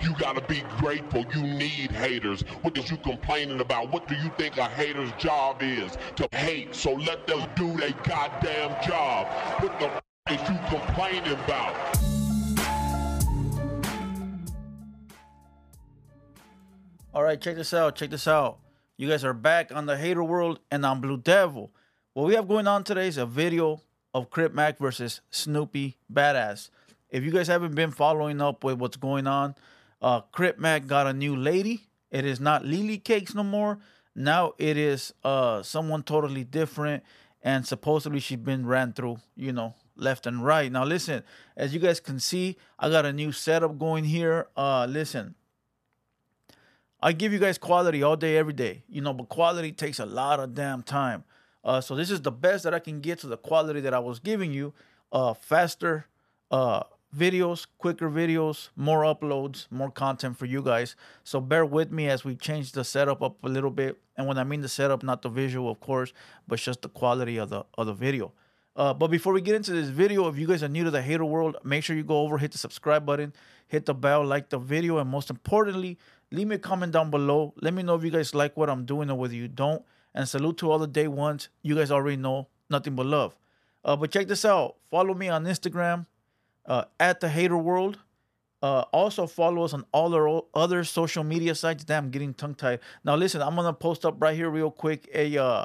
You gotta be grateful. You need haters. What is you complaining about? What do you think a hater's job is? To hate. So let them do their goddamn job. What the f- is you complaining about? All right, check this out. Check this out. You guys are back on the Hater World, and I'm Blue Devil. What we have going on today is a video of Crip Mac versus Snoopy Badazz. If you guys haven't been following up with what's going on, uh, Crip Mac got a new lady. It is not Lily Cakes no more. Now it is uh someone totally different, and supposedly she's been ran through, you know, left and right. Now listen, as you guys can see, I got a new setup going here. Uh, listen. I give you guys quality all day, every day, you know, but quality takes a lot of damn time. Uh, so this is the best that I can get to the quality that I was giving you. Uh, faster uh, videos, quicker videos, more uploads, more content for you guys. So bear with me as we change the setup up a little bit. And when I mean the setup, not the visual, of course, but just the quality of the of the video. Uh, but before we get into this video, if you guys are new to the hater world, make sure you go over, hit the subscribe button, hit the bell, like the video, and most importantly, leave me a comment down below. Let me know if you guys like what I'm doing or whether you don't. And salute to all the day ones. You guys already know nothing but love. Uh, but check this out. Follow me on Instagram uh, at the Hater World. Uh, also follow us on all our other social media sites. Damn, getting tongue tied. Now listen, I'm gonna post up right here real quick a uh,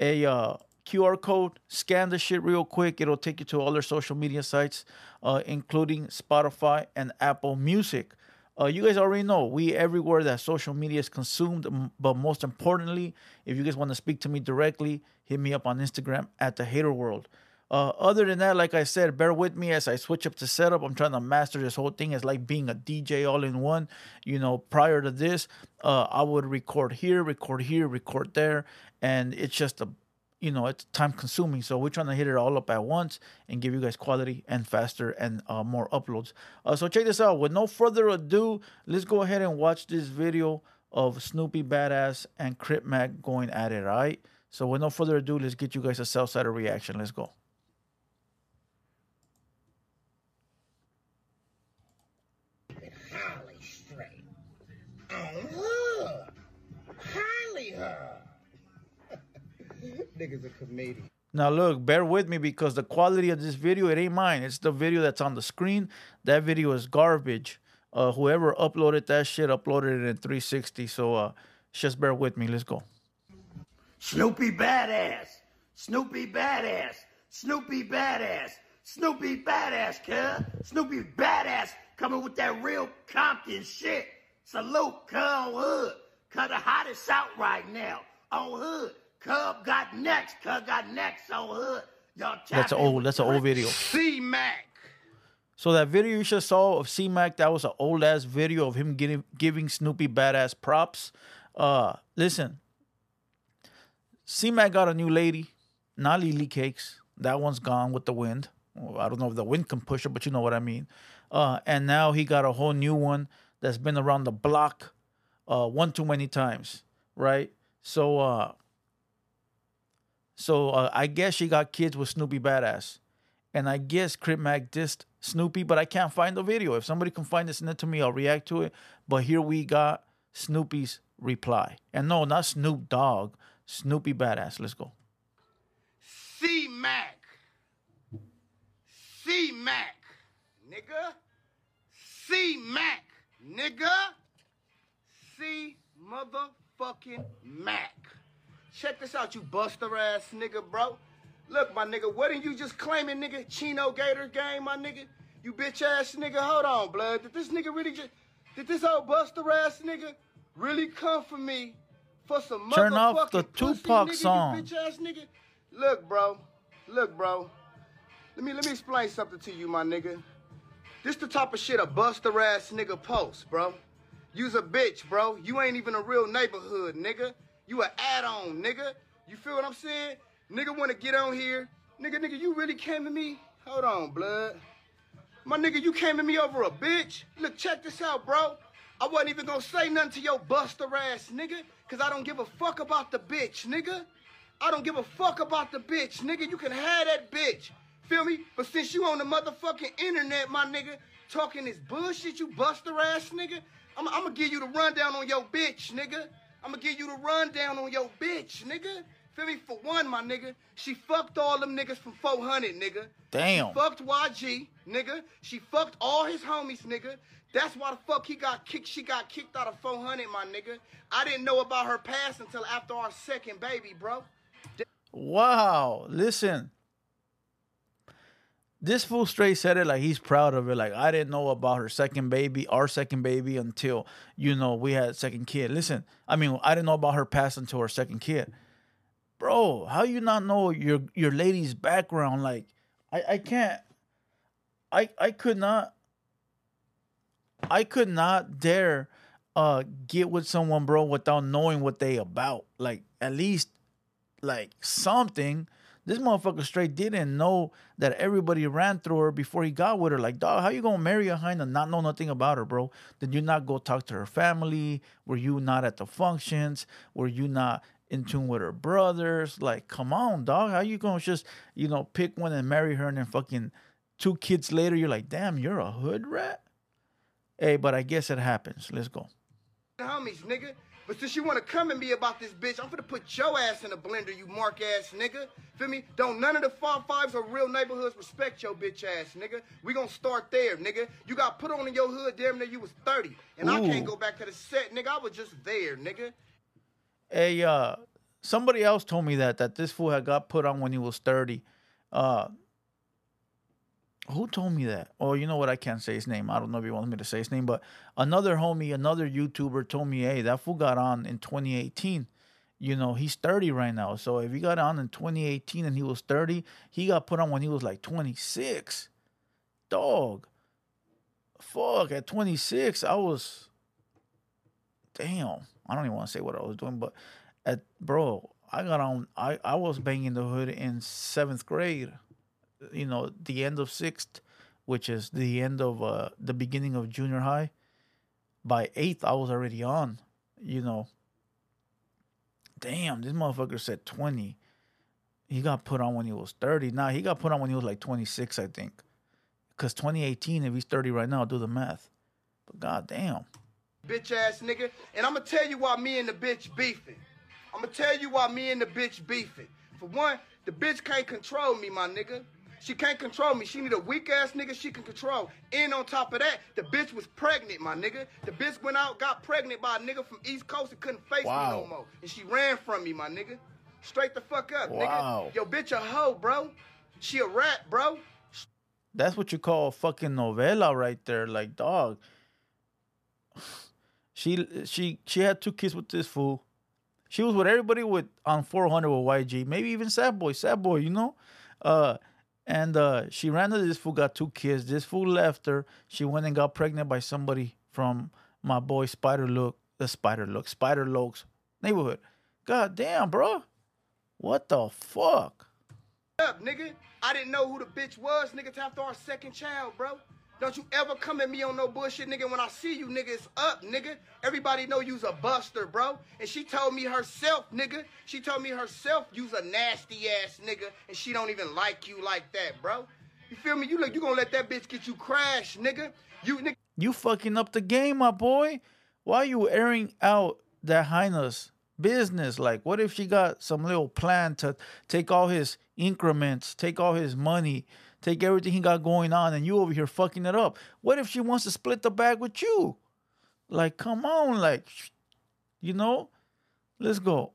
a uh, QR code. Scan the shit real quick. It'll take you to all our social media sites, uh, including Spotify and Apple Music. Uh, you guys already know we everywhere that social media is consumed. But most importantly, if you guys want to speak to me directly, hit me up on Instagram at the Hater World. Uh, other than that, like I said, bear with me as I switch up the setup. I'm trying to master this whole thing. It's like being a DJ all in one. You know, prior to this, uh, I would record here, record here, record there, and it's just a you know it's time consuming so we're trying to hit it all up at once and give you guys quality and faster and uh, more uploads uh, so check this out with no further ado let's go ahead and watch this video of snoopy badazz and crip mac going at it all right so with no further ado let's get you guys a southsider reaction let's go Oh, her. Harley her. Nigga's a comedian. Now look, bear with me because the quality of this video, it ain't mine. It's the video that's on the screen. That video is garbage. Uh, whoever uploaded that shit uploaded it in 360. So uh, just bear with me. Let's go. Snoopy Badazz. Snoopy Badazz. Snoopy Badazz. Snoopy Badazz, cuz. Snoopy Badazz coming with that real Compton shit. Salute, on hood. Cuz the hottest out right now. On hood. Cub got next. Cub got next on hood. Y'all That's tap a in old. That's an old video. C Mac. So that video you just saw of C Mac, that was an old ass video of him getting giving Snoopy Badazz props. Uh, listen, C Mac got a new lady, not Lily Cakes. That one's gone with the wind. I don't know if the wind can push her, but you know what I mean. Uh, and now he got a whole new one that's been around the block, uh, one too many times, right? So, uh, so uh, I guess she got kids with Snoopy Badazz. And I guess Crip Mac dissed Snoopy, but I can't find the video. If somebody can find this, send it to me. I'll react to it. But here we got Snoopy's reply. And no, not Snoop Dogg. Snoopy Badazz. Let's go. C Mac. C Mac. Nigga. C Mac. Nigga. C motherfucking Mac. Check this out, you buster ass nigga, bro. Look, my nigga, wasn't you just claiming, nigga, Chino Gator game, my nigga? You bitch ass nigga, hold on, blood. Did this nigga really just, did this old buster ass nigga really come for me for some Turn off the pussy, Tupac nigga, song. bitch ass nigga? Look, bro. Look, bro. Let me let me explain something to you, my nigga. This the type of shit a buster ass nigga post, bro. You's a bitch, bro. You ain't even a real neighborhood, nigga. You a add-on, nigga. You feel what I'm saying? Nigga wanna get on here. Nigga, nigga, you really came at me? Hold on, blood. My nigga, you came at me over a bitch? Look, check this out, bro. I wasn't even gonna say nothing to your buster ass, nigga, cause I don't give a fuck about the bitch, nigga. I don't give a fuck about the bitch, nigga. You can have that bitch. Feel me? But since you on the motherfucking internet, my nigga, talking this bullshit, you buster ass nigga. I'm, I'm gonna give you the rundown on your bitch, nigga. I'm gonna give you the rundown on your bitch, nigga. Feel me? For one, my nigga, she fucked all them niggas from 400, nigga. Damn. She fucked YG, nigga. She fucked all his homies, nigga. That's why the fuck he got kicked. She got kicked out of 400, my nigga. I didn't know about her past until after our second baby, bro. Wow. Listen. This fool straight said it like he's proud of it. Like I didn't know about her second baby, our second baby, until you know we had second kid. Listen, I mean, I didn't know about her past until her second kid. Bro, how you not know your your lady's background? Like, I I can't. I I could not. I could not dare uh get with someone, bro, without knowing what they about. Like at least like something. This motherfucker straight didn't know that everybody ran through her before he got with her. Like, dog, how you gonna marry a hind and not know nothing about her, bro? Did you not go talk to her family? Were you not at the functions? Were you not in tune with her brothers? Like, come on, dog. How you gonna just, you know, pick one and marry her and then fucking two kids later, you're like, damn, you're a hood rat? Hey, but I guess it happens. Let's go. homies, nigga. But since you want to come at me about this bitch, I'm gonna put your ass in a blender, you mark ass nigga. Feel me? Don't none of the five fives or real neighborhoods respect your bitch ass nigga. We gonna start there, nigga. You got put on in your hood damn near you was 30. And I can't go back to the set, nigga. I was just there, nigga. Hey, uh, somebody else told me that that this fool had got put on when he was thirty. Uh, who told me that? Oh, you know what? I can't say his name. I don't know if he wants me to say his name, but another homie, another YouTuber told me, hey, that fool got on in 2018. You know, he's 30 right now. So if he got on in 2018 and he was 30, he got put on when he was like 26. Dog. Fuck, at 26, I was damn. I don't even want to say what I was doing, but at bro, I got on I, I was banging the hood in seventh grade. You know, the end of sixth, which is the end of uh the beginning of junior high. By eighth, I was already on, you know. Damn, this motherfucker said 20. He got put on when he was 30. Nah, he got put on when he was like 26, I think. Because 2018, if he's 30 right now, do the math. But goddamn. bitch ass nigga. And I'ma tell you why me and the bitch beefing. I'ma tell you why me and the bitch beefing. For one, the bitch can't control me, my nigga. She can't control me. She need a weak ass nigga she can control. And on top of that, the bitch was pregnant, my nigga. The bitch went out, got pregnant by a nigga from East Coast and couldn't face Wow. me no more. And she ran from me, my nigga. Straight the fuck up, Wow. nigga. Yo, bitch a hoe, bro. She a rat, bro. That's what you call a fucking novela right there. Like, dog. She she she had two kids with this fool. She was with everybody with on 400 with YG, maybe even Sad Boy, Sad Boy, you know. Uh, and uh, she ran to this fool, got two kids. This fool left her. She went and got pregnant by somebody from my boy Spider Loc, the Spider Loc, Spider Loc's neighborhood. God damn, bro. What the fuck? up, nigga. I didn't know who the bitch was, nigga, after our second child, bro. Don't you ever come at me on no bullshit, nigga. When I see you, nigga, it's up, nigga. Everybody know you's a buster, bro. And she told me herself, nigga. She told me herself you's a nasty ass nigga, and she don't even like you like that, bro. You feel me? You look, you gonna let that bitch get you crashed, nigga. You, nigga. You fucking up the game, my boy. Why you airing out that highness business? Like, what if she got some little plan to take all his increments, take all his money, take everything he got going on, and you over here fucking it up? What if she wants to split the bag with you? Like, come on, like, you know? Let's go.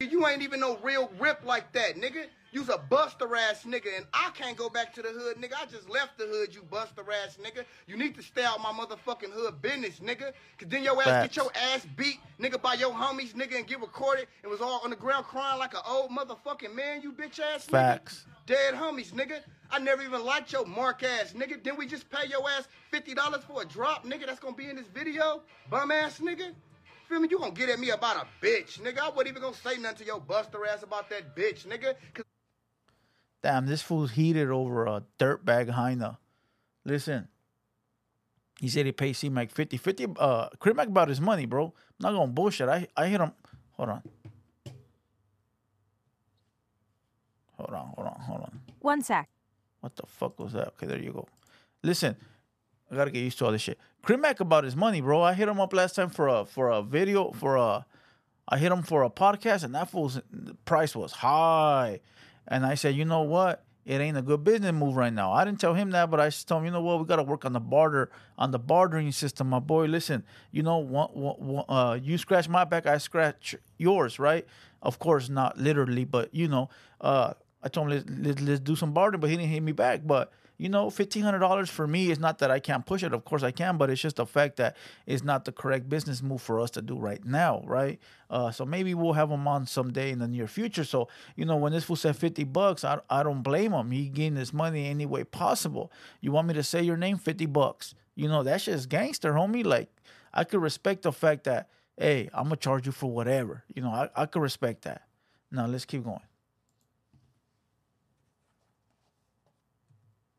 You ain't even no real rip like that, nigga. You's a buster ass nigga, and I can't go back to the hood, nigga. I just left the hood, you buster ass nigga. You need to stay out my motherfucking hood business, nigga. Cause then your ass Facts. get your ass beat, nigga, by your homies, nigga, and get recorded and was all on the ground crying like an old motherfucking man, you bitch ass nigga. Facts. Dead homies, nigga. I never even liked your mark ass, nigga. Then we just pay your ass $50 for a drop, nigga. That's gonna be in this video, bum ass nigga. Feel me? You gonna get at me about a bitch, nigga. I wasn't even gonna say nothing to your buster ass about that bitch, nigga. Damn, this fool's heated over a dirtbag Heina. Listen, he said he paid C Mac 50. 50 uh Crip Mac about his money, bro. I'm not gonna bullshit. I I hit him. Hold on. Hold on, hold on, hold on. One sec. What the fuck was that? Okay, there you go. Listen, I gotta get used to all this shit. Crip Mac about his money, bro. I hit him up last time for a for a video for a. I hit him for a podcast, and that fool's the price was high, and I said, you know what? It ain't a good business move right now. I didn't tell him that, but I just told him, you know what? We gotta work on the barter, on the bartering system, my boy. Listen, you know, one, one, uh, you scratch my back, I scratch yours, right? Of course, not literally, but you know, uh, I told him let's, let's, do some bartering, but he didn't hit me back. But you know, fifteen hundred dollars for me is not that I can't push it. Of course I can, but it's just the fact that it's not the correct business move for us to do right now, right? Uh, so maybe we'll have him on someday in the near future. So you know, when this fool said fifty bucks, I I don't blame him. He getting his money any way possible. You want me to say your name, fifty bucks? You know, that's just gangster, homie. Like I could respect the fact that hey, I'm gonna charge you for whatever. You know, I I could respect that. Now let's keep going.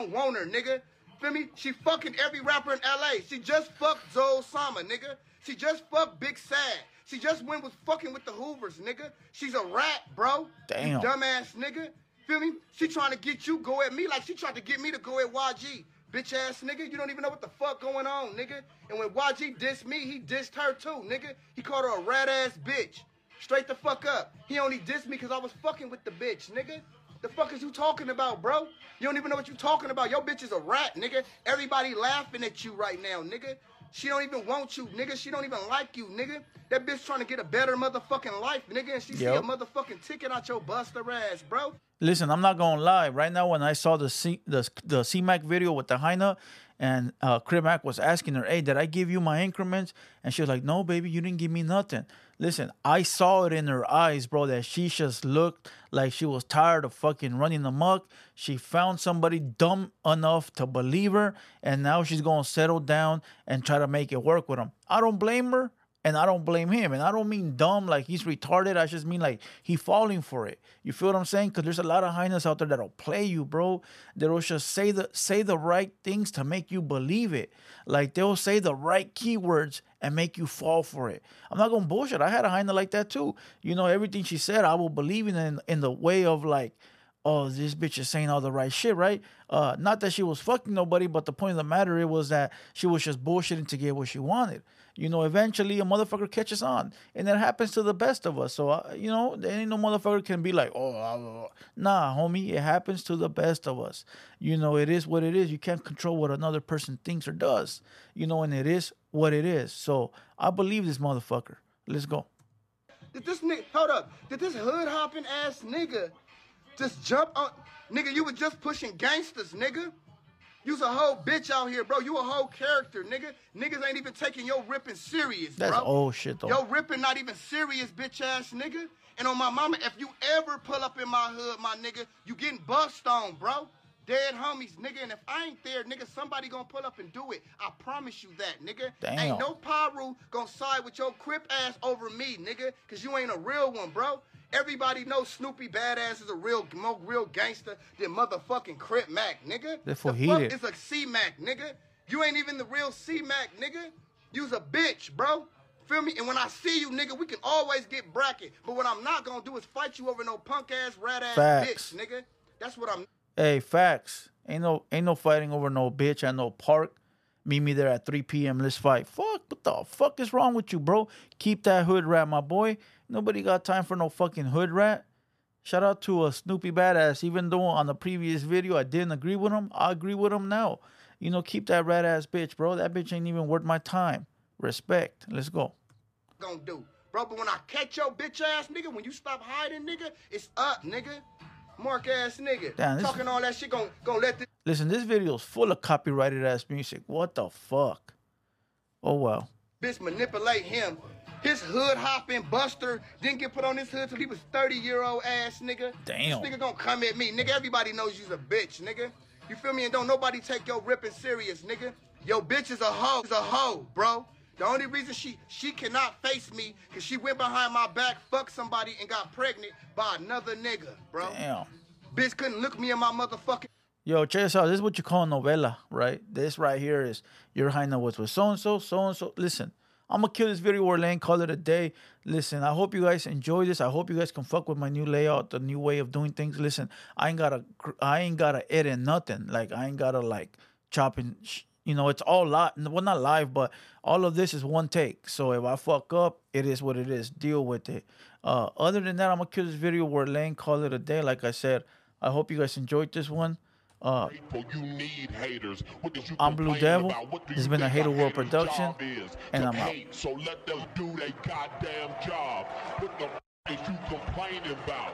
Want her, nigga. Feel me? She fucking every rapper in LA. She just fucked Zoe Sama, nigga. She just fucked Big Sad. She just went with fucking with the Hoovers, nigga. She's a rat, bro. Damn. You dumbass nigga. Feel me? She trying to get you go at me like she tried to get me to go at YG. Bitch ass nigga, you don't even know what the fuck going on, nigga. And when YG dissed me, he dissed her too, nigga. He called her a rat ass bitch. Straight the fuck up. He only dissed me because I was fucking with the bitch, nigga. The fuck is you talking about, bro? You don't even know what you talking about. Your bitch is a rat, nigga. Everybody laughing at you right now, nigga. She don't even want you, nigga. She don't even like you, nigga. That bitch trying to get a better motherfucking life, nigga. And she see a motherfucking ticket out your buster ass, bro. Listen, I'm not gonna lie. Right now, when I saw the C the the C-Mac video with the Heina, and uh, Crip Mac was asking her, "Hey, did I give you my increments?" And she was like, "No, baby, you didn't give me nothing." Listen, I saw it in her eyes, bro, that she just looked like she was tired of fucking running amok. She found somebody dumb enough to believe her, and now she's gonna settle down and try to make it work with him. I don't blame her. And I don't blame him. And I don't mean dumb like he's retarded. I just mean like he falling for it. You feel what I'm saying? Because there's a lot of highness out there that'll play you, bro. That'll just say the say the right things to make you believe it. Like they'll say the right keywords and make you fall for it. I'm not gonna bullshit. I had a hyena like that too. You know, everything she said, I will believe in in, in the way of like, oh, this bitch is saying all the right shit, right? Uh, not that she was fucking nobody, but the point of the matter it was that she was just bullshitting to get what she wanted. You know, eventually a motherfucker catches on, and that happens to the best of us. So, uh, you know, there ain't no motherfucker can be like, oh, uh, nah, homie, it happens to the best of us. You know, it is what it is. You can't control what another person thinks or does. You know, and it is what it is. So, I believe this motherfucker. Let's go. Did this nigga, hold up, did this hood hopping ass nigga just jump on, nigga, you were just pushing gangsters, nigga. You's a whole bitch out here, bro. You a whole character, nigga. Niggas ain't even taking your ripping serious, That's bro. old shit, though. Yo, ripping not even serious, bitch ass nigga. And on my mama, if you ever pull up in my hood, my nigga, you getting bust on, bro. Dead homies, nigga. And if I ain't there, nigga, somebody gonna pull up and do it. I promise you that, nigga. Damn. Ain't no Piru gonna side with your crip ass over me, nigga. Cause you ain't a real one, bro. Everybody knows Snoopy Badazz is a real, more real gangster than motherfucking Crip Mac, nigga. Therefore the he fuck is a C Mac, nigga. You ain't even the real C Mac, nigga. You's a bitch, bro. Feel me? And when I see you, nigga, we can always get bracket. But what I'm not gonna do is fight you over no punk ass, rat ass Facts. bitch, nigga. That's what I'm. Hey, facts. Ain't no ain't no fighting over no bitch at no park. Meet me there at 3 p.m. Let's fight. Fuck, what the fuck is wrong with you, bro? Keep that hood rat, my boy. Nobody got time for no fucking hood rat. Shout out to a Snoopy Badazz. Even though on the previous video I didn't agree with him, I agree with him now. You know, keep that rat ass bitch, bro. That bitch ain't even worth my time. Respect. Let's go. gonna do. Bro, but when I catch your bitch ass nigga, when you stop hiding, nigga, it's up, nigga. Mark ass nigga. Damn, this- Talking all that shit gonna, gonna let this Listen, this video is full of copyrighted ass music. What the fuck? Oh well. bitch manipulate him. His hood hopping buster didn't get put on his hood till he was 30 year old ass nigga. Damn. This nigga gonna come at me. Nigga, everybody knows you's a bitch, nigga. You feel me? And don't nobody take your ripping serious, nigga. Yo, bitch is a hoe. Is a hoe, bro. The only reason she she cannot face me because she went behind my back, fucked somebody, and got pregnant by another nigga, bro. Damn. Bitch couldn't look me in my motherfucking Yo, check this out. This is what you call a novela, right? This right here is your hyena was with so and so, so and so. Listen, I'm gonna kill this video or lane, call it a day. Listen, I hope you guys enjoy this. I hope you guys can fuck with my new layout, the new way of doing things. Listen, I ain't gotta, I ain't gotta edit nothing. Like I ain't gotta like chopping, you know, it's all live. Well, not live, but all of this is one take. So if I fuck up, it is what it is. Deal with it. Uh, other than that, I'm gonna kill this video where Lane call it a day. Like I said, I hope you guys enjoyed this one. Uh, You need haters. What you I'm Blue Devil. about? What do This has been a Hater World production, is? and I'm out. So let them do their goddamn job. What the f- is you complaining about?